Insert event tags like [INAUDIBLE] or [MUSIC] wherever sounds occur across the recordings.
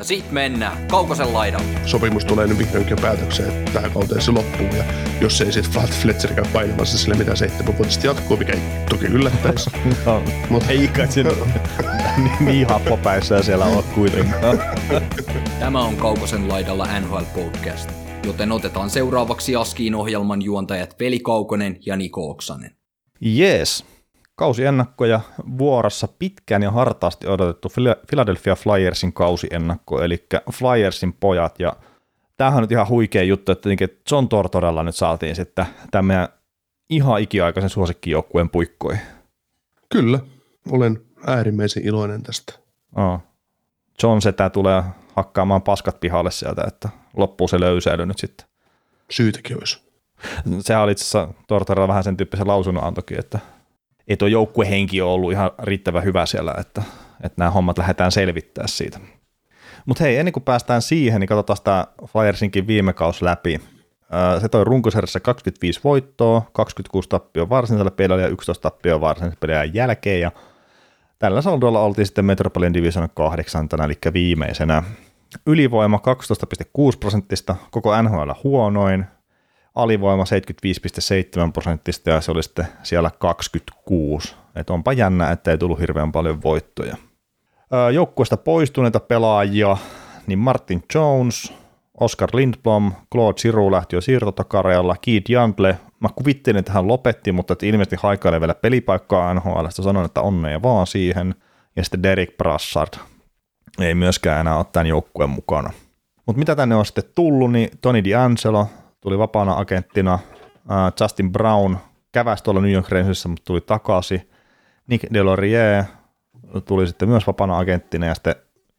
Ja sit mennään Kaukosen laidalle. sopimus tulee nyt vihdoinkin päätökseen, että tähän kauteen se loppuu. Ja jos ei sitten Flat Fletcher käy painamassa sille mitä seitsemänvuotisesti jatkuu, mikä ei toki yllättäisi. [LAUGHS] No, Mut- ei kai [LAUGHS] se niin, niin happopäissään siellä ole kuitenkaan. [LAUGHS] Tämä on Kaukosen laidalla NHL Podcast, joten otetaan seuraavaksi Askiin ohjelman juontajat Veli Kaukonen ja Niko Oksanen. Jees. Kausiennakkoja vuorossa pitkään ja hartaasti odotettu Phila- Philadelphia Flyersin kausiennakko, eli Flyersin pojat. Ja tämähän on nyt ihan huikea juttu, että John Tortorella nyt saatiin sitten tämä meidän ihan ikiaikaisen suosikkijoukkueen puikkoihin. Kyllä, olen äärimmäisen iloinen tästä. Oh. John setä tulee hakkaamaan paskat pihalle sieltä, että loppuu se löysäily nyt sitten. Syytäkin olisi. Sehän oli itse asiassa Tortorella vähän sen tyyppisen lausunnon antokin, että ei tuo joukkuehenki ole ollut ihan riittävän hyvä siellä, että, että nämä hommat lähdetään selvittää siitä. Mutta hei, ennen kuin päästään siihen, niin katsotaan sitä Flyersinkin viime kaus läpi. Se toi runkosarjassa 25 voittoa, 26 tappioa varsinaisella pelillä ja 11 tappioa varsinaisella pelillä jälkeen. Ja tällä saldolla oltiin sitten Metropolian Division kahdeksantana, eli viimeisenä. Ylivoima 12,6 prosenttista, koko NHL huonoin, alivoima 75,7 prosenttista ja se oli sitten siellä 26. Et onpa jännä, että ei tullut hirveän paljon voittoja. Joukkueesta poistuneita pelaajia, niin Martin Jones, Oscar Lindblom, Claude Giroux lähti jo siirtotakarealla, Keith Jantle, mä kuvittelin, että hän lopetti, mutta että ilmeisesti haikailee vielä pelipaikkaa NHL, sanoin, että onnea vaan siihen, ja sitten Derek Brassard ei myöskään enää ole tämän joukkueen mukana. Mutta mitä tänne on sitten tullut, niin Tony D'Angelo tuli vapaana agenttina, äh, Justin Brown käväsi tuolla New York Rangersissa, mutta tuli takaisin, Nick Delorier tuli sitten myös vapaana agenttina ja sitten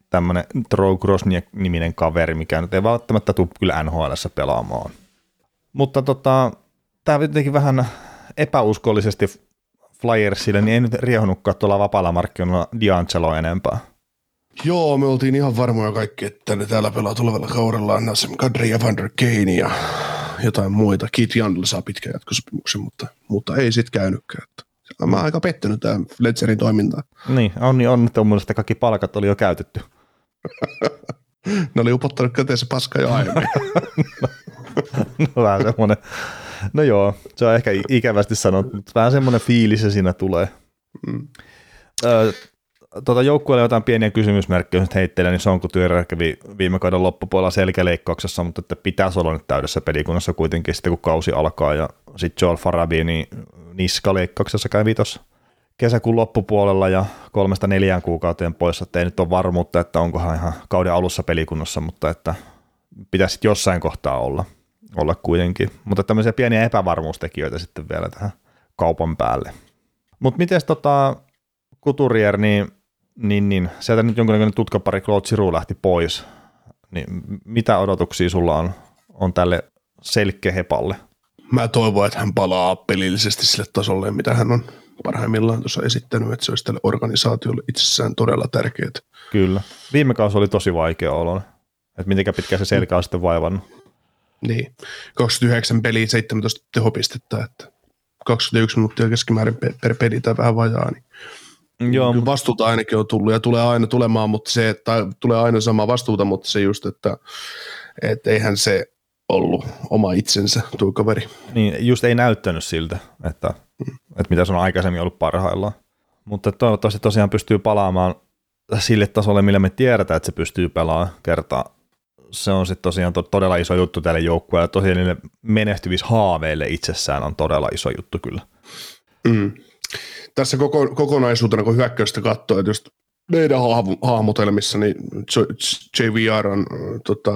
tämmöinen Troy Grosniak-niminen kaveri, mikä nyt ei välttämättä tule kyllä NHLssä pelaamaan. Mutta tota, tämä jotenkin vähän epäuskollisesti Flyersille, niin ei nyt riehunutkaan tuolla vapaalla markkinoilla D'Angelo enempää. Joo, me oltiin ihan varmoja kaikki, että ne täällä pelaa tulevalla kaudella Nassim Kadri ja Vander Kane ja jotain muita. Keith Jandl saa pitkän jatkosopimuksen, mutta, mutta ei sit käynytkään. Että Mä oon aika pettynyt tähän Fletcherin toimintaan. Niin, on niin onnettomuus, että kaikki palkat oli jo käytetty. [LAUGHS] Ne oli upottanut käteensä paska jo aiemmin. [LAUGHS] No, vähän semmoinen, no joo, se on ehkä ikävästi sanottu, mutta vähän semmoinen fiilis se siinä tulee. Mm. Öö, tuota joukkueelle jotain pieniä kysymysmerkkejä, nyt heittelee, niin se on, kun Tyrer kävi viime kauden loppupuolella selkäleikkauksessa, mutta että pitäisi olla nyt täydessä pelikunnassa kuitenkin sitten, kun kausi alkaa, ja sitten Joel Farabi, niin niskaleikkauksessa kävi tuossa kesäkuun loppupuolella ja kolmesta neljään kuukauteen pois, että ei nyt ole varmuutta, että onkohan ihan kauden alussa pelikunnassa, mutta että pitäisi jossain kohtaa olla, olla kuitenkin. Mutta tämmöisiä pieniä epävarmuustekijöitä sitten vielä tähän kaupan päälle. Mutta miten tota Couturier, niin, niin, niin sieltä nyt jonkinlainen tutkapari Claude Giroux lähti pois, niin mitä odotuksia sulla on, on tälle selkkehepalle? Mä toivon, että hän palaa pelillisesti sille tasolle, mitä hän on parhaimmillaan tuossa esittänyt, että se olisi tälle organisaatiolle itsessään todella tärkeää. Kyllä. Viime kausi oli tosi vaikea olo. Että mitenkä pitkään se selkä on sitten vaivannut. Niin, 29 peliä, 17 tehopistettä, että 21 minuuttia keskimäärin pe- per peli tai vähän vajaa, niin Joo, Kyllä vastuuta ainakin on tullut ja tulee aina tulemaan, mutta se, että tulee aina sama vastuuta, mutta se just, että, että eihän se ollut oma itsensä tuo kaveri. niin just ei näyttänyt siltä, että, että mitä se on aikaisemmin ollut parhaillaan. Mutta toivottavasti tosiaan pystyy palaamaan sille tasolle, millä me tiedetään, että se pystyy pelaamaan kertaa. Se on sitten tosiaan to- todella iso juttu tälle joukkueelle. Tosiaan niille menestyvissä haaveille itsessään on todella iso juttu kyllä. Mm. Tässä koko, kokonaisuutena, kun hyökkäystä katsoo, että just meidän hahmo- hahmotelmissa, niin JVR on, tota,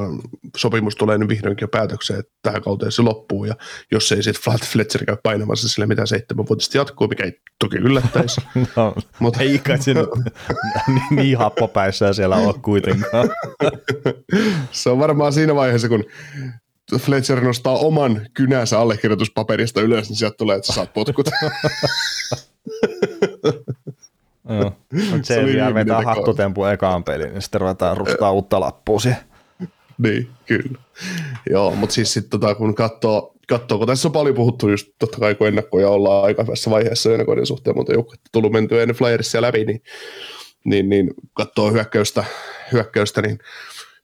sopimus tulee nyt vihdoinkin jo päätökseen, että tähän kauteen se loppuu, ja jos ei sitten Flat Fletcher käy painamassa sille mitä seitsemän vuotista jatkuu, mikä ei toki yllättäisi. [LAUGHS] No, Mut- ei kai se niin, niin happopäissään siellä ole kuitenkaan. [LAUGHS] se on varmaan siinä vaiheessa, kun Fletcher nostaa oman kynänsä allekirjoituspaperista ylös, niin sieltä tulee, että sä saat potkut. [LAUGHS] Joo. Se oli JVR viimeinen vetää hattutempu ekaan peliin, niin sitten ruvetaan rustaa uutta lappua siihen. niin, kyllä. Joo, mutta siis sitten tota, kun katsoo, katsoo, kun tässä on paljon puhuttu just totta kai, kun ennakkoja ollaan aika hyvässä vaiheessa ennakoiden suhteen, mutta joukkuetta tullut mentyä ennen Flyersia läpi, niin, niin, niin katsoo hyökkäystä, hyökkäystä, niin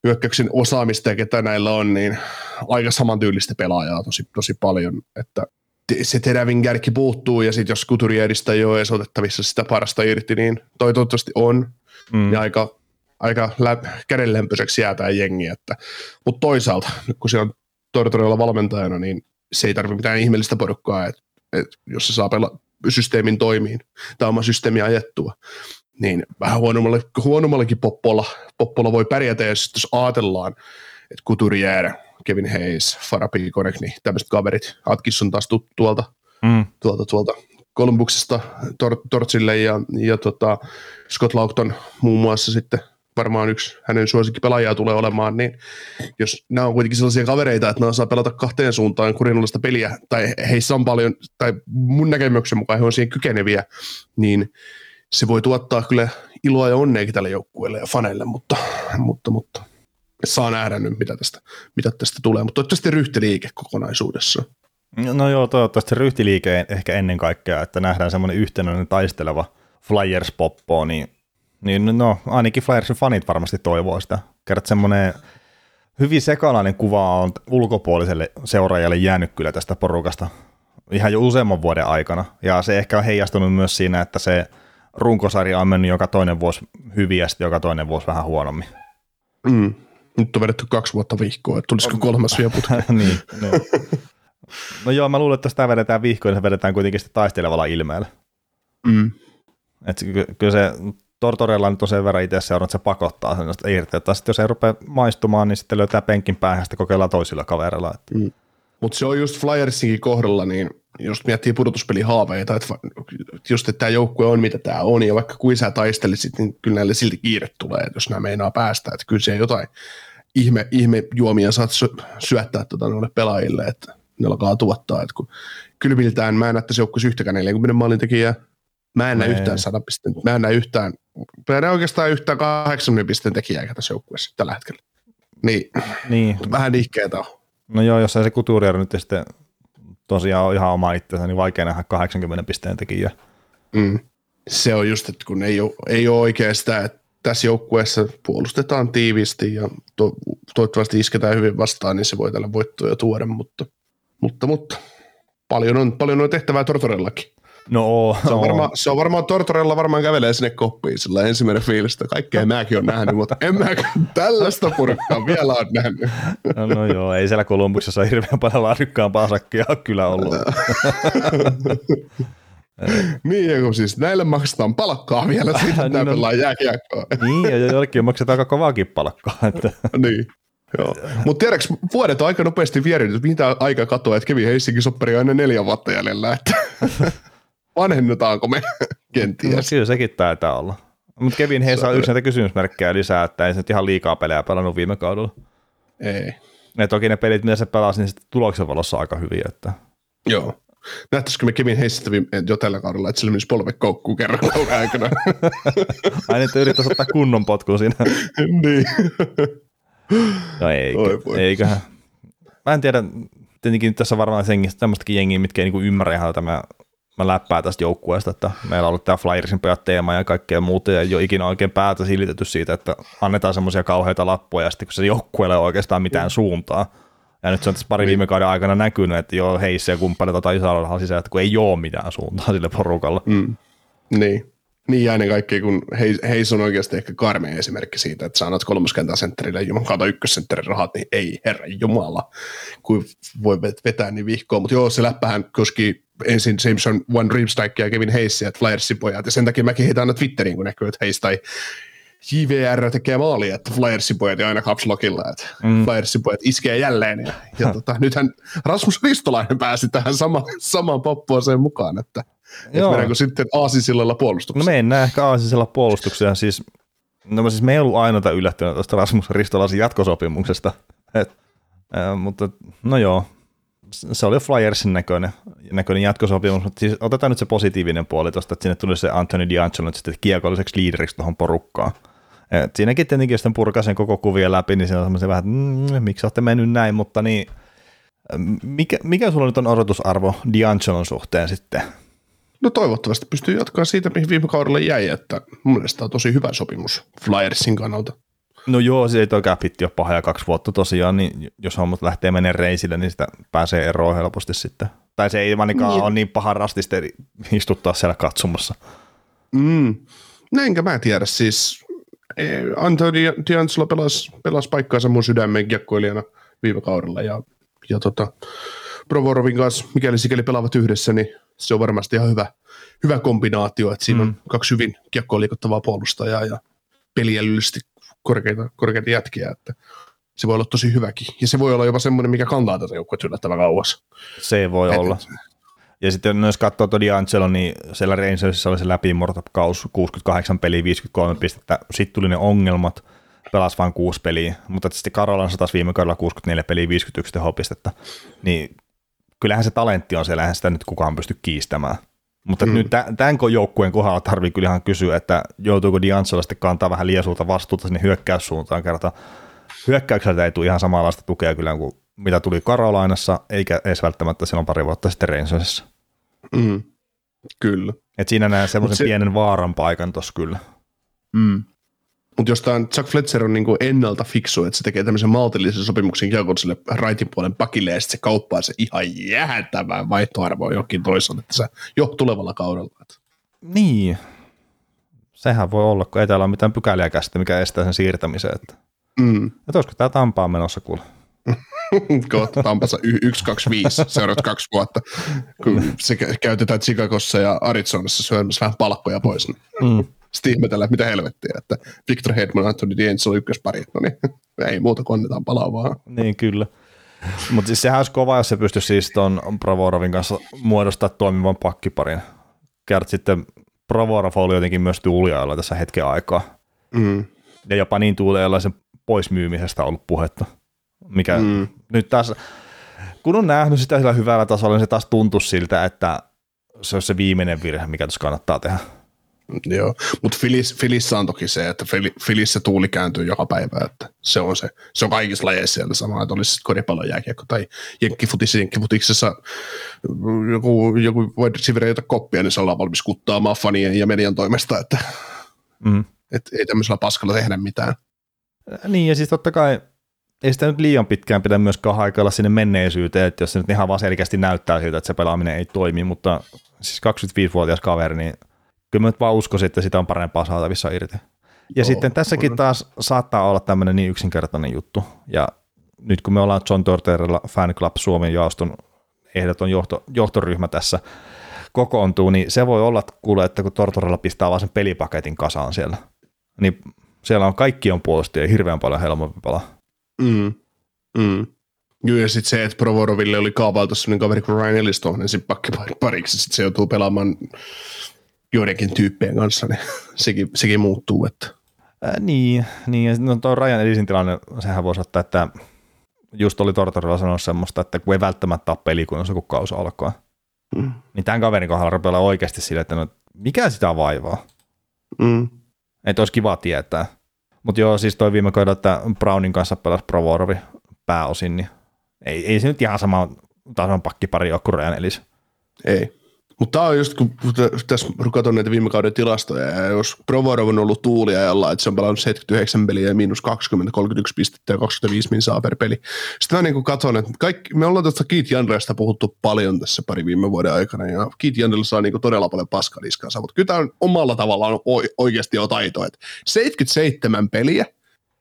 hyökkäyksen osaamista ja ketä näillä on, niin aika samantyylistä pelaajaa tosi, tosi paljon, että se terävin kärki puuttuu, ja sitten jos Couturierista ei ole edes otettavissa sitä parasta irti, niin toi toivottavasti on, Mm. ja aika, aika lä- kädenlämpöiseksi jää tämä jengi. Että, mutta toisaalta, nyt kun se on Tortorella valmentajana, niin se ei tarvitse mitään ihmeellistä porukkaa, että et jos se saa pela- systeemin toimiin tai oma systeemi ajettua, niin vähän huonommalle, huonommallakin poppolla, poppolla voi pärjätä, ja sitten jos ajatellaan, että Couturier, Kevin Hayes, Farapi Konek, niin tämmöiset kaverit, Atkinson taas tuolta Mm. tuolta, tuolta Kolumbuksesta Tor- Tortsille ja, ja tota Scott Laukton muun muassa sitten. Varmaan yksi hänen suosikkipelaajaa tulee olemaan, niin jos nämä on kuitenkin sellaisia kavereita, että nämä saa pelata kahteen suuntaan kurinnollista peliä, tai heissä on paljon, tai mun näkemyksen mukaan he on siihen kykeneviä, niin se voi tuottaa kyllä iloa ja onneakin tälle joukkueelle ja faneille, mutta, mutta, mutta saa nähdä nyt, mitä tästä, mitä tästä tulee, mutta toivottavasti ryhtiliike kokonaisuudessa. No joo, toivottavasti ryhtiliike ehkä ennen kaikkea, että nähdään semmoinen yhtenäinen taisteleva Flyers-poppo, niin, niin no ainakin Flyersin fanit varmasti toivoo sitä. Kerrat semmoinen hyvin sekalainen kuva on ulkopuoliselle seuraajalle jäänyt kyllä tästä porukasta ihan jo useamman vuoden aikana, ja se ehkä on heijastunut myös siinä, että se runkosarja on mennyt joka toinen vuosi hyvin ja sitten joka toinen vuosi vähän huonommin. Mm. Nyt on vedetty kaksi vuotta vihkoa, että tulisiko kolmas vielä putkeen. [LAUGHS] niin, no. no joo, mä luulen, että jos tämä vedetään vihkoon, niin se vedetään kuitenkin sitten taistelevalla ilmeellä. Mm. Et ky- kyllä se Tortorella nyt on sen verran itse seurannut, että se pakottaa sen irti. Että sitten jos ei rupea maistumaan, niin sitten löytää penkin päähän sitten kokeillaan toisilla kavereilla. Että. Mutta se on just Flyersinkin kohdalla, niin just miettii pudotuspelihaaveita, että just että tämä joukkue on mitä tämä on, ja vaikka kuin sä taistelisit, niin kyllä näille silti kiire tulee, että jos nämä meinaa päästä, että kyllä se jotain ihme, ihme juomia saat sy- syöttää tota noille pelaajille, että ne alkaa tuottaa, että kun kylmiltään mä en näe tässä joukkueessa yhtäkään 40 maalin tekijää, mä en näe yhtään 100 pisteen, mä en näe yhtään, mä en näe oikeastaan yhtään 80 pisteen tekijää tässä joukkueessa tällä hetkellä. Niin, Niin, vähän nihkeetä on. No joo, jos ei se Couturier nyt sitten tosiaan ole ihan oma itsensä, niin vaikea nähdä 80 pisteen tekijää. Mm. Se on just, että kun ei ole, ei ole oikein sitä, että tässä joukkueessa puolustetaan tiiviisti ja to, toivottavasti isketään hyvin vastaan, niin se voi tällä voittoja tuoda, mutta, mutta, mutta paljon, on, paljon on tehtävää Tortorellakin. No Se on, oo. varmaan, se on varmaan Tortorella varmaan kävelee sinne koppiin sillä ensimmäinen fiilistä. Kaikkea mäkin on nähnyt, mutta en mä tällaista purkkaa vielä ole nähnyt. No, no joo, ei siellä Kolumbuksessa hirveän paljon laadukkaan pasakkia ole kyllä ollut. [LAUGHS] Niin, ja kun siis näille maksetaan palkkaa vielä että [LAUGHS] Niin on. pelaa jääkiekkoa. niin, ja jollekin maksetaan aika kovaakin palkkaa. Että. niin. Joo. Mutta tiedätkö, vuodet on aika nopeasti vienyt, mitä aika katoaa, että Kevin Heissinkin soppari on aina neljä vuotta jäljellä, että [LAUGHS] vanhennutaanko me [LAUGHS] No, kenties. kyllä sekin taitaa olla. Mutta Kevin Hayes on yksi näitä kysymysmerkkejä lisää, että ei se nyt ihan liikaa pelejä pelannut viime kaudella. Ei. Ja toki ne pelit, mitä se pelasi, niin sitten tuloksen valossa aika hyviä. Että. Joo. Nähtäisikö me Kevin viime- jo tällä kaudella, että sillä menisi polve koukkuun kerran kauden aikana? [LAUGHS] Aina että yrittäisi ottaa kunnon potkun siinä. [LAUGHS] niin. No ei, Oi eiköhän. Mä en tiedä, tietenkin nyt tässä on varmaan senkin, tämmöistäkin jengiä, mitkä ei niinku ymmärrä ihan tämä mä läppää tästä joukkueesta, että meillä on ollut tämä Flyersin pojat teema ja kaikkea muuta, ja ei ole ikinä oikein päätä silitetty siitä, että annetaan semmoisia kauheita lappuja, ja sitten kun se joukkueelle ei oikeastaan mitään suuntaa. Ja nyt se on tässä pari viime kauden aikana näkynyt, että joo, heissä ja kumppanit tai rahalla sisään, että kun ei ole mitään suuntaa sille porukalle. Mm. Niin. Niin ja ennen kaikkea, kun Heis on oikeasti ehkä karmea esimerkki siitä, että sä annat kolmoskentää sentterille juman kautta ykkössentterin rahat, niin ei herra jumala, kuin voi vetää niin vihkoon. Mutta joo, se läppähän koski ensin Simpson, One Dream Strike ja Kevin ja Flyersin pojat, ja sen takia mäkin heitän aina Twitteriin, kun näkyy, että Hayes tai JVR tekee maali, että Flyersin pojat ja aina kapslokilla, että mm. Flyersin pojat iskee jälleen. Ja, ja tota, nythän Rasmus Ristolainen pääsi tähän sama, samaan poppuaseen mukaan, että Joo. Et mennäänkö sitten aasisillalla puolustukseen? No mennään ehkä aasisilla puolustukseen. Siis, no siis me ei ollut ainoita yllättynyt tuosta Rasmus Ristolaisen jatkosopimuksesta. Et, äh, mutta no joo, se oli Flyersin näköinen, näköinen jatkosopimus, mutta siis otetaan nyt se positiivinen puoli tuosta, että sinne tuli se Anthony DiAngelo sitten kiekolliseksi liideriksi tuohon porukkaan. Et siinäkin tietenkin, jos purkaa sen koko kuvia läpi, niin se on semmoisen vähän, että mm, miksi olette mennyt näin, mutta niin, mikä, mikä sulla nyt on odotusarvo D'Angelon suhteen sitten? No toivottavasti pystyy jatkaa siitä, mihin viime kaudella jäi, että mun mielestä on tosi hyvä sopimus Flyersin kannalta. No joo, se ei toi cap ole paha ja kaksi vuotta tosiaan, niin jos hommat lähtee menemään reisille, niin sitä pääsee eroon helposti sitten. Tai se ei vaanikaan niin. ole niin paha rastiste istuttaa siellä katsomassa. Mm. Näinkö mä tiedä, siis eh, Anthony D'Angelo pelasi, pelasi paikkaansa mun sydämen kiekkoilijana viime kaudella ja, ja tota, Provorovin kanssa, mikäli sikäli pelaavat yhdessä, niin se on varmasti ihan hyvä, hyvä kombinaatio, että siinä mm. on kaksi hyvin kiekkoa liikuttavaa puolustajaa ja peliälyllisesti korkeita, korkeita jätkiä, että se voi olla tosi hyväkin. Ja se voi olla jopa semmoinen, mikä kantaa tätä joukkuetta yllättävän kauas. Se voi Et, olla. Ja sitten jos katsoo Todi Angelo, niin siellä Rangersissa oli se läpimurtokaus, 68 peliä, 53 pistettä. Sitten tuli ne ongelmat, pelasi vain kuusi peliä, mutta sitten Karolan taas viime kaudella 64 peliä, 51 tehopistettä. Niin kyllähän se talentti on siellä, eihän sitä nyt kukaan pysty kiistämään. Mutta mm. nyt tämän joukkueen kohdalla tarvii kyllä ihan kysyä, että joutuuko D'Angelo sitten kantaa vähän liesulta vastuuta sinne hyökkäyssuuntaan kerta. Hyökkäykseltä ei tule ihan samanlaista tukea kyllä kuin mitä tuli Karolainassa, eikä edes välttämättä silloin pari vuotta sitten Rangersissa. Mm. Kyllä. Et siinä näen semmoisen se... pienen vaaran paikan tuossa kyllä. Mm. Mutta jos tämä Chuck Fletcher on niinku ennalta fiksu, että se tekee tämmöisen maltillisen sopimuksen kiekolliselle raitin puolen pakille ja sitten se kauppaa se ihan jäätävää vaihtoarvoa johonkin toisaalta, että se jo tulevalla kaudella. Niin. Sehän voi olla, kun ei täällä ole mitään pykäliä käsitä, mikä estää sen siirtämisen. Että, mm. että olisiko tämä Tampaa menossa kuule? Kohta Tampassa 125 seuraavat kaksi vuotta, kun se käytetään Chicagossa ja Arizonassa syömässä vähän palkkoja pois. Niin. Mm sitten ihmetellä, mitä helvettiä, että Victor Hedman, Anthony D'Angelo ykköspari, no niin, [LAUGHS] ei muuta kuin annetaan palaa vaan. Niin, kyllä. Mutta siis sehän olisi kova, jos se pystyisi siis tuon Provorovin kanssa muodostaa toimivan pakkiparin. Kert sitten Provorov oli jotenkin myös tuuliailla tässä hetken aikaa. Mm. Ja jopa niin tuuliailla sen poismyymisestä ollut puhetta. Mikä mm. nyt taas, kun on nähnyt sitä sillä hyvällä tasolla, niin se taas tuntuu siltä, että se on se viimeinen virhe, mikä tässä kannattaa tehdä. Joo, mutta Filis, Filissä on toki se, että Filissä tuuli kääntyy joka päivä, että se on se, se on kaikissa lajeissa siellä sama, että olisi koripallon jääkiekko tai jenkkifutissa, jenkkifutiksessa joku, joku wide receiver ei koppia, niin se ollaan valmis kuttaamaan fanien ja median toimesta, että mm. et, ei tämmöisellä paskalla tehdä mitään. Niin, ja siis totta kai ei sitä nyt liian pitkään pidä myöskään haikailla sinne menneisyyteen, että jos se nyt ihan vaan selkeästi näyttää siltä, että se pelaaminen ei toimi, mutta siis 25-vuotias kaveri, niin kyllä mä nyt vaan uskoisin, että sitä on parempaa saatavissa irti. Ja Joo, sitten tässäkin on. taas saattaa olla tämmöinen niin yksinkertainen juttu. Ja nyt kun me ollaan John Torterella Fan Club Suomen jaoston ehdoton johto, johtoryhmä tässä kokoontuu, niin se voi olla kuule, että kun Tortorella pistää vaan sen pelipaketin kasaan siellä, niin siellä on kaikki on puolustajia hirveän paljon helpompi pelaa. Mm. Mm. Joo, ja sitten se, että Provoroville oli kaavailtu sellainen kaveri kuin Ryan Ellis tuohon ensin pakkipariksi, sitten se joutuu pelaamaan joidenkin tyyppien kanssa, niin [LAUGHS] sekin, sekin muuttuu. Että. Ää, niin, niin, ja no tuo Rajan Edisin tilanne, sehän voisi ottaa, että just oli Tortorella sanoa semmoista, että kun ei välttämättä ole pelikunnossa, kun kausi alkaa. Mm. Niin tämän kaverin kohdalla rupeaa oikeasti sille, että no, mikä sitä vaivaa? Mm. Että olisi kiva tietää. Mutta joo, siis toi viime kaudella, että Brownin kanssa pelasi Provorovi pääosin, niin ei, ei se nyt ihan sama tason pakkipari ole kuin Rajan Elis. Ei. Mutta tämä on just, kun tässä katson näitä viime kauden tilastoja, ja jos Provorov on ollut tuulia jolla, että se on pelannut 79 peliä ja miinus 20, 31 pistettä ja 25 min saa per peli. Sitten mä niin katson, että kaikki, me ollaan tuosta Keith Janresta puhuttu paljon tässä pari viime vuoden aikana, ja Keith Janrella saa niin todella paljon paskaliskansa, mutta kyllä tämä on omalla tavallaan oikeasti jo taito, että 77 peliä,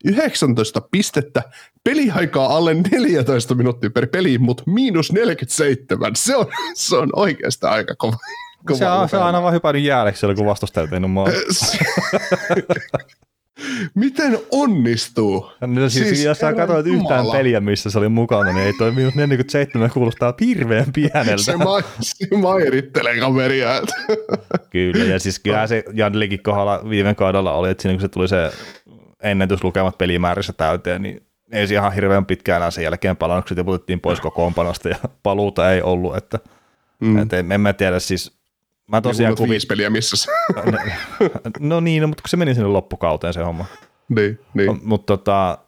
19 pistettä, peliaikaa alle 14 minuuttia per peli, mutta miinus 47. Se on, se on oikeastaan aika kova. kova se, on, se on aina vaan hypännyt jääleksi kun vastustajat ei [LAUGHS] Miten onnistuu? No, siis, siis jos sä katsoit yhtään peliä, missä se oli mukana, niin ei toi miinus 47 kuulostaa hirveän pieneltä. se, ma- se mairittelee kaveria. kyllä, ja siis kyllä se Jandlikin kohdalla viime kaudella oli, että siinä kun se tuli se ennätyslukemat pelimäärissä täyteen, niin ei se ihan hirveän pitkään enää sen jälkeen palannut, kun tiputettiin pois kokoonpanosta ja [LAUGHS] paluuta ei ollut, että mm. et en, en mä tiedä siis, mä tosiaan kuvit... viisi peliä missä [LAUGHS] No niin, no, mutta kun se meni sinne loppukauteen se homma. Niin, niin. Mutta tota,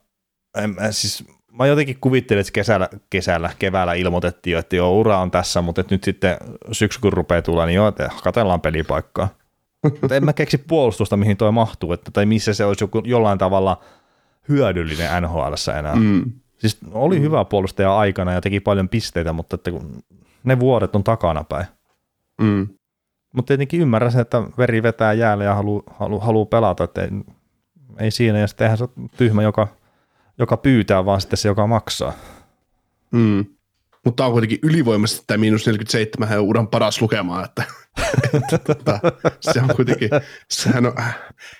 en, siis mä jotenkin kuvittelin, että kesällä, kesällä, keväällä ilmoitettiin jo, että joo, ura on tässä, mutta nyt sitten syksy kun rupeaa tulla, niin joo, että katellaan pelipaikkaa. Mutta en mä keksi puolustusta, mihin toi mahtuu, että, tai missä se olisi joku, jollain tavalla – hyödyllinen NHL enää. Mm. Siis oli mm. hyvä puolustaja aikana ja teki paljon pisteitä, mutta että kun ne vuodet on takana päin. Mm. Mutta tietenkin ymmärrän sen, että veri vetää jäälle ja haluaa halu, halu pelata, että ei, ei siinä, ja sitten eihän se ole tyhmä, joka, joka pyytää, vaan sitten se, joka maksaa. Mm. Mutta on kuitenkin ylivoimaisesti tämä miinus 47 on uran paras lukemaan, että, että tota, se on kuitenkin, sehän on,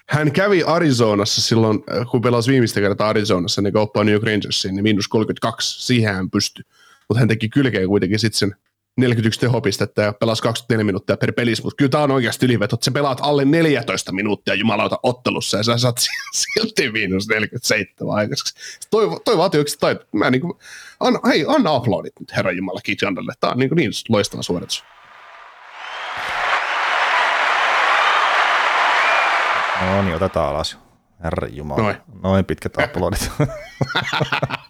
hän kävi Arizonassa silloin, kun pelasi viimeistä kertaa Arizonassa, niin kauppaa New York Rangersiin, niin miinus 32, siihen hän pystyi. Mutta hän teki kylkeen kuitenkin sitten sen 41 tehopistettä ja pelasi 24 minuuttia per pelissä, mutta kyllä tämä on oikeasti yliveto, että sä pelaat alle 14 minuuttia jumalauta ottelussa ja sä saat [LAUGHS] silti miinus 47 aikaiseksi. Toi, toi vaatii oikeasti taito. Mä niin kuin, an, hei, anna aplodit nyt herra Jumala Keith Jandalle. Tämä on niin, niin loistava suoritus. No niin, otetaan alas. Herra Jumala. Noin. Noin pitkät aplodit. [LAUGHS] [LAUGHS]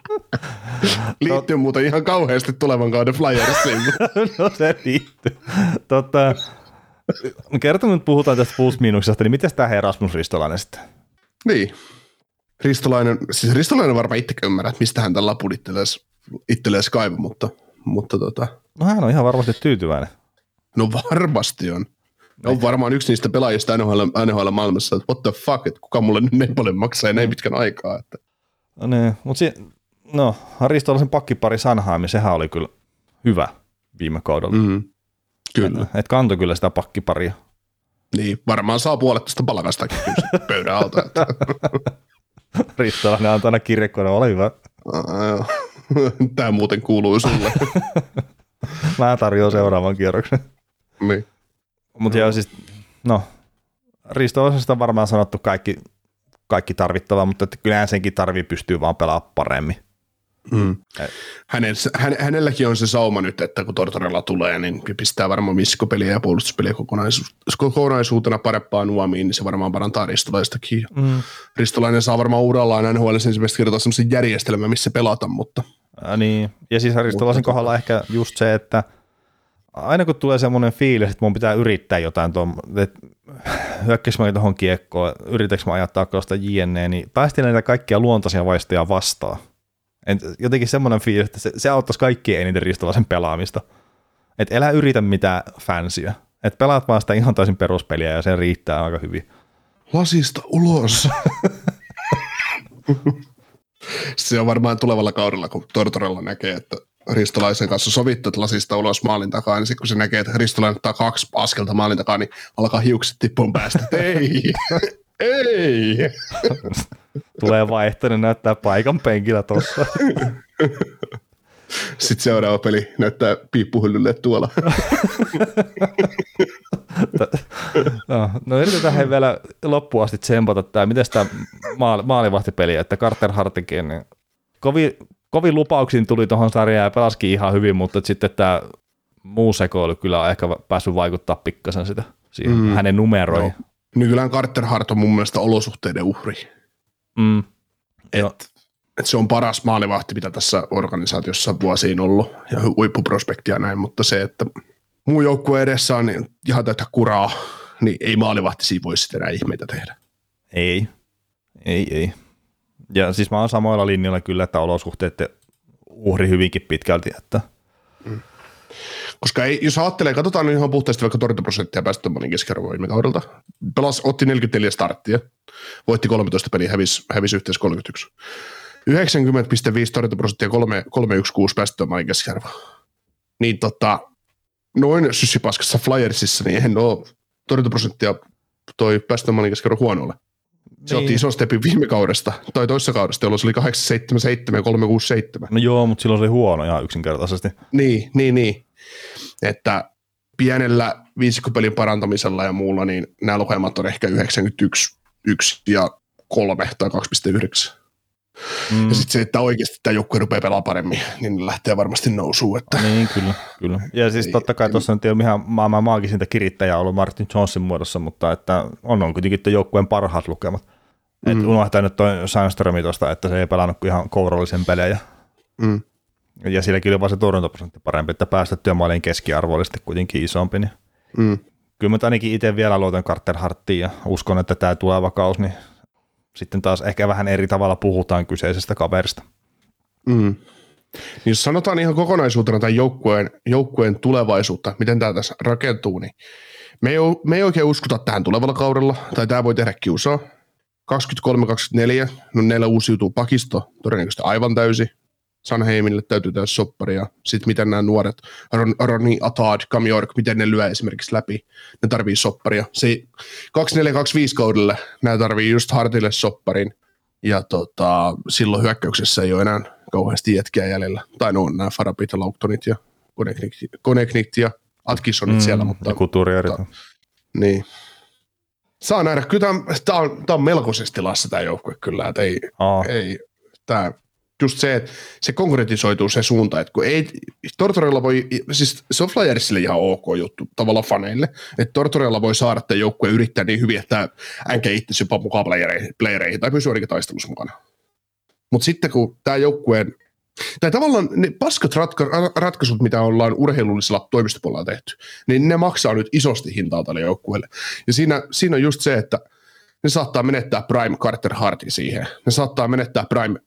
liittyy muuten ihan kauheasti tulevan kauden Flyersiin. [LAUGHS] no se liittyy. Totta, kerto nyt puhutaan tästä plus-miinuksesta, niin miten tämä Erasmus Ristolainen sitten? Niin. Ristolainen, siis Ristolainen varmaan itsekin ymmärrä, että mistä hän tällä lapun itselleen kaiva, mutta, mutta tota. No hän on ihan varmasti tyytyväinen. No varmasti on. On varmaan yksi niistä pelaajista NHL, NHL maailmassa, että what the fuck, että kuka mulle niin paljon maksaa näin pitkän aikaa. Että. No niin, mutta si- no, Ristolaisen pakkipari Sanhaimi, sehän oli kyllä hyvä viime kaudella. Mm, kyllä. Et, et kantoi kyllä sitä pakkiparia. Niin, varmaan saa puolet tästä palkastakin pöydän alta. Että. [LAUGHS] Ristolainen antaa aina kirjekone, ole hyvä. Tämä muuten kuuluu sulle. [LAUGHS] Mä tarjoan seuraavan kierroksen. Niin. Mutta joo, siis, no, Risto on varmaan sanottu kaikki, kaikki tarvittava, mutta että kyllähän senkin tarvii pystyy vaan pelaamaan paremmin. Mm. Hänellä, hän, hänelläkin on se sauma nyt, että kun Tortorella tulee, niin pistää varmaan miskopeliä ja puolustuspeliä kokonaisuus, kokonaisuutena parempaan nuomiin, niin se varmaan parantaa Ristolaistakin. Mm. Ristolainen saa varmaan urallaan NHL ensimmäistä kertaa sellaisen järjestelmän, missä pelata, mutta... Ja niin, ja siis Ristolaisen kohdalla ehkä just se, että – aina kun tulee semmoinen fiilis, että mun pitää yrittää jotain, tuon, että hyökkäisikö mä tuohon kiekkoon, yritäkö mä ajattaa tuosta JNE, niin päästiin näitä kaikkia luontaisia vaistoja vastaan. Et jotenkin semmoinen fiilis, että se, se auttaisi kaikkien eniten ristolaisen pelaamista. Että älä yritä mitään fansia. Että pelaat vaan sitä ihan täysin peruspeliä ja se riittää aika hyvin. Lasista ulos. se on varmaan tulevalla kaudella, kun Tortorella näkee, että Ristolaisen kanssa sovittu, että lasista ulos maalin takaa, niin sitten kun se näkee, että Ristolainen ottaa kaksi askelta maalin takaa, niin alkaa hiukset tippuun päästä, ei, ei. [LAUGHS] Tulee vaihtoinen näyttää paikan penkillä tuossa. [LAUGHS] Sitten seuraava peli näyttää piippuhyllylle tuolla. [LAUGHS] no, no yritetään he vielä loppuun asti tsempata tämä, miten tämä maalivahtipeli, että Carter Hartikin, niin kovin kovin lupauksiin tuli tuohon sarjaan ja pelasikin ihan hyvin, mutta sitten tämä muu sekoilu kyllä on ehkä päässyt vaikuttaa pikkasen sitä siihen mm. hänen numeroihin. No. Nykyään Carter Hart on mun mielestä olosuhteiden uhri. Mm. Et, et se on paras maalivahti, mitä tässä organisaatiossa vuosiin ollut, ja huippuprospektia näin, mutta se, että muu joukkue edessä on niin ihan täyttä kuraa, niin ei maalivahti siinä voi sitten enää ihmeitä tehdä. Ei, ei, ei. Ja siis mä oon samoilla linjoilla kyllä, että olosuhteet uhri hyvinkin pitkälti, että Koska ei, jos ajattelee, katsotaan ihan puhtaasti vaikka torjuntaprosenttia päästömanin keskiarvoa viime kaudelta. Pelas, otti 44 starttia, voitti 13 peliä, hävisi, hävisi yhteensä 31. 90,5 torjuntaprosenttia, 3, 316 päästömanin keskiarvo. Niin tota, noin syssipaskassa Flyersissa, niin eihän ole torjuntaprosenttia toi päästömanin keskiarvo huonolle. Se Niin. otti ison stepin viime kaudesta, tai toisessa kaudesta, jolloin se oli 877 ja 367. no joo, mutta silloin se oli huono ihan yksinkertaisesti. Niin, niin, niin. Että pienellä viisikkopelin parantamisella ja muulla, niin nämä lukemat on ehkä 91 1 ja 3 tai 2,9. Mm. Ja sitten se, että oikeasti tämä joukkue rupeaa pelaamaan paremmin, niin lähtee varmasti nousuun. Että, Niin, kyllä, kyllä. Ja siis Ei- totta kai tuossa nyt ei ole ihan maailman maagisinta kirittäjää ollut Martin Johnson muodossa, mutta että on, on kuitenkin tuon joukkueen parhaat lukemat. Mm. Et unohtaa nyt toi Sandströmi tuosta, että se ei pelannut kuin ihan kourallisen pelejä. mm, Ja silläkin oli vaan se torjuntaprosentti parempi, että päästettyä maalien keskiarvo oli sitten kuitenkin isompi. Niin mm, kyllä mä ainakin itse vielä luotan Carter Harttiin ja uskon, että tämä tuleva kausi, niin sitten taas ehkä vähän eri tavalla puhutaan kyseisestä kaverista. mm. Niin jos sanotaan ihan kokonaisuutena tämän joukkueen, joukkueen tulevaisuutta, miten tämä tässä rakentuu, niin me ei, me ei oikein uskota tähän tulevalla kaudella, tai tämä voi tehdä kiusaa. 23-24, no neillä uusiutuu pakisto todennäköisesti aivan täysi. Sanheimille täytyy täysi soppari ja sitten miten nämä nuoret, Ron, Roni Atad, Cam York, miten ne lyö esimerkiksi läpi, ne tarvii sopparia. Se 24-25 kaudelle nämä tarvii just Hartille sopparin ja tota, silloin hyökkäyksessä ei ole enää kauheasti jätkiä jäljellä. Tai no on nämä Farabit ja Lauktonit ja Koneknit, ja Atkissonit mm, siellä, mutta turjeri. niin. Saa nähdä. Kyllä tämä, tämä, on, tämä on melkoisesti tilassa tämä joukkue kyllä. Että ei, Aa, ei, tämä, just se, että se konkretisoituu se suunta, että kun ei, Tortorella voi, siis se on Flyersille ihan ok juttu tavallaan faneille, että Tortorella voi saada tämän joukkueen yrittää niin hyvin, että änkä itse jopa mukaan playereihin, playereihin tai pysyy ainakin taistelussa mukana. Mutta sitten kun tämä joukkueen, tai tavallaan ne paskat ratka, ratkaisut, mitä ollaan urheilullisella toimistopuolella tehty, niin ne maksaa nyt isosti hintaa tälle joukkueelle. Ja siinä, siinä on just se, että ne saattaa menettää Prime Carter Hartin siihen. Ne saattaa menettää Prime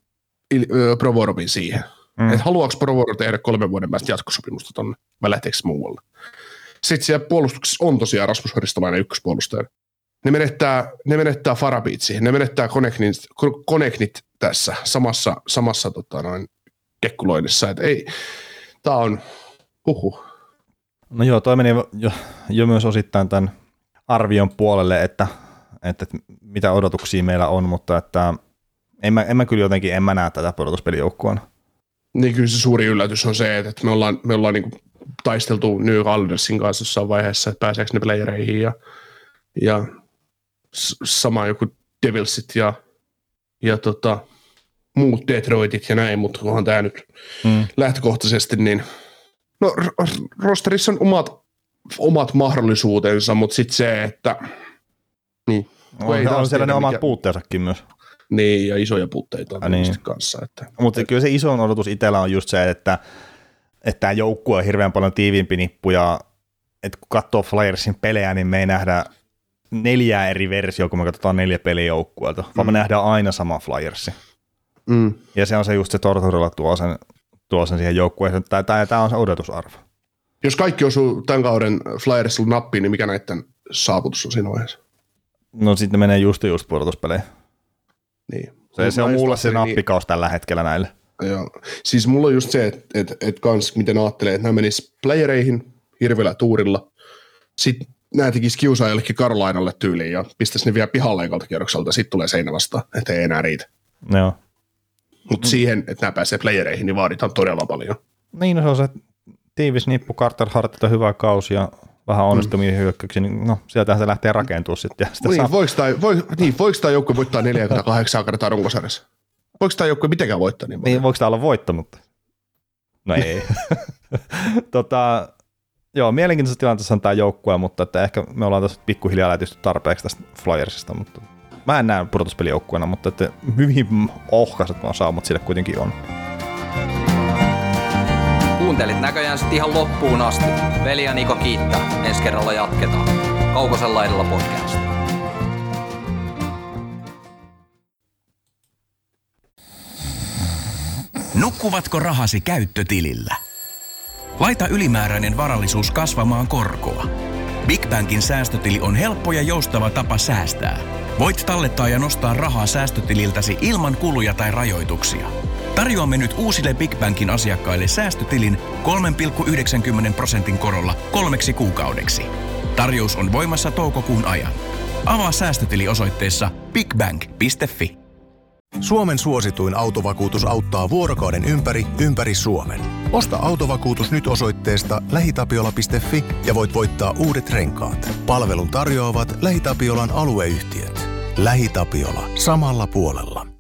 Provorovin siihen. Mm. Että haluaako Provorov tehdä kolmen vuoden päästä jatkosopimusta tonne, vai lähteekö muualle. Sitten siellä puolustuksessa on tosiaan Rasmus Horistolainen ykköspuolustaja. Ne menettää, ne menettää Farabit siihen, ne menettää Koneknit, Koneknit tässä samassa, samassa tota noin, kekkuloinnissa. Et ei, tää on, huhu. No joo, toi meni jo, jo myös osittain tämän arvion puolelle, että, että, että mitä odotuksia meillä on, mutta että en mä, en mä kyllä jotenkin, en mä näe tätä pudotuspelijoukkueena. Niin kyllä se suuri yllätys on se, että me ollaan, me ollaan niinku taisteltu New Aldersin kanssa jossain vaiheessa, että pääseekö ne playereihin ja, ja sama joku Devilsit ja, ja tota, muut Detroitit ja näin, mutta onhan tämä nyt Mm. lähtökohtaisesti, niin no rosterissa on omat, omat mahdollisuutensa, mutta sitten se, että niin, ei On, taas on siellä ne tiedä, omat mikä- puutteensakin myös. Niin, ja isoja puutteita on niin. kanssa. Että, Mutta kyllä se iso odotus itsellä on just se, että, että tämä joukkue on hirveän paljon tiiviimpi nippu ja että kun katsoo Flyersin pelejä, niin me ei nähdä neljää eri versioa, kun me katsotaan neljä pelijoukkueelta, vaan me nähdään aina sama Flyersi. mm, Ja se on se just se Tortorella tuo sen, tuo sen siihen joukkueeseen. Tämä, tämä on se odotusarvo. Jos kaikki osuu tämän kauden Flyersilla nappiin, niin mikä näiden saavutus on siinä vaiheessa? No sitten menee just just pudotuspeleihin. Niin. Se, se on Mä mulle se ajattelin nappikaus tällä hetkellä näille. Niin, joo. Siis mulla on just se, että et, et kans miten ajattelee, että nämä menis playereihin hirveällä tuurilla. Sitten nämä tekisi kiusaa jollekin Karolainalle tyyliin ja pistäisi ne vielä pihalle ekalta kierrokselta. Sitten tulee seinä vastaan, että ei enää riitä. Joo. Mutta mm. siihen, että nämä pääsee playereihin, niin vaaditaan todella paljon. Niin, no se on se tiivis nippu, Carter Hartilta hyvä kausi ja vähän onnistumia mm. hyökkäyksiä, niin no sieltähän se lähtee rakentumaan sitten. Ja sitä Niin, saa, voiko tämä voi, niin, voiko tämä joukkue voittaa 48 kertaa runkosarjassa? Voiko tämä joukkue mitenkään voittaa niin paljon? niin, voiko tämä olla voitto, mutta no ei. [LAUGHS] tota, joo, mielenkiintoisessa tilanteessa on tämä joukkue, mutta että ehkä me ollaan tässä pikkuhiljaa lähetysty tarpeeksi tästä Flyersista, mutta mä en näe pudotuspelijoukkueena, mutta että hyvin ohkaiset vaan saumat sille kuitenkin on. Kuuntelit näköjään sitten ihan loppuun asti. Veli ja Niko kiittää. Ensi kerralla jatketaan. Kaukosen laidalla podcast. Nukkuvatko rahasi käyttötilillä? Laita ylimääräinen varallisuus kasvamaan korkoa. Big Bankin säästötili on helppo ja joustava tapa säästää. Voit tallettaa ja nostaa rahaa säästötililtäsi ilman kuluja tai rajoituksia. Tarjoamme nyt uusille Big Bankin asiakkaille säästötilin 3,90 prosentin korolla kolmeksi kuukaudeksi. Tarjous on voimassa toukokuun ajan. Avaa säästötili osoitteessa bigbank.fi. Suomen suosituin autovakuutus auttaa vuorokauden ympäri, ympäri Suomen. Osta autovakuutus nyt osoitteesta lähitapiola.fi ja voit voittaa uudet renkaat. Palvelun tarjoavat LähiTapiolan alueyhtiöt. LähiTapiola. Samalla puolella.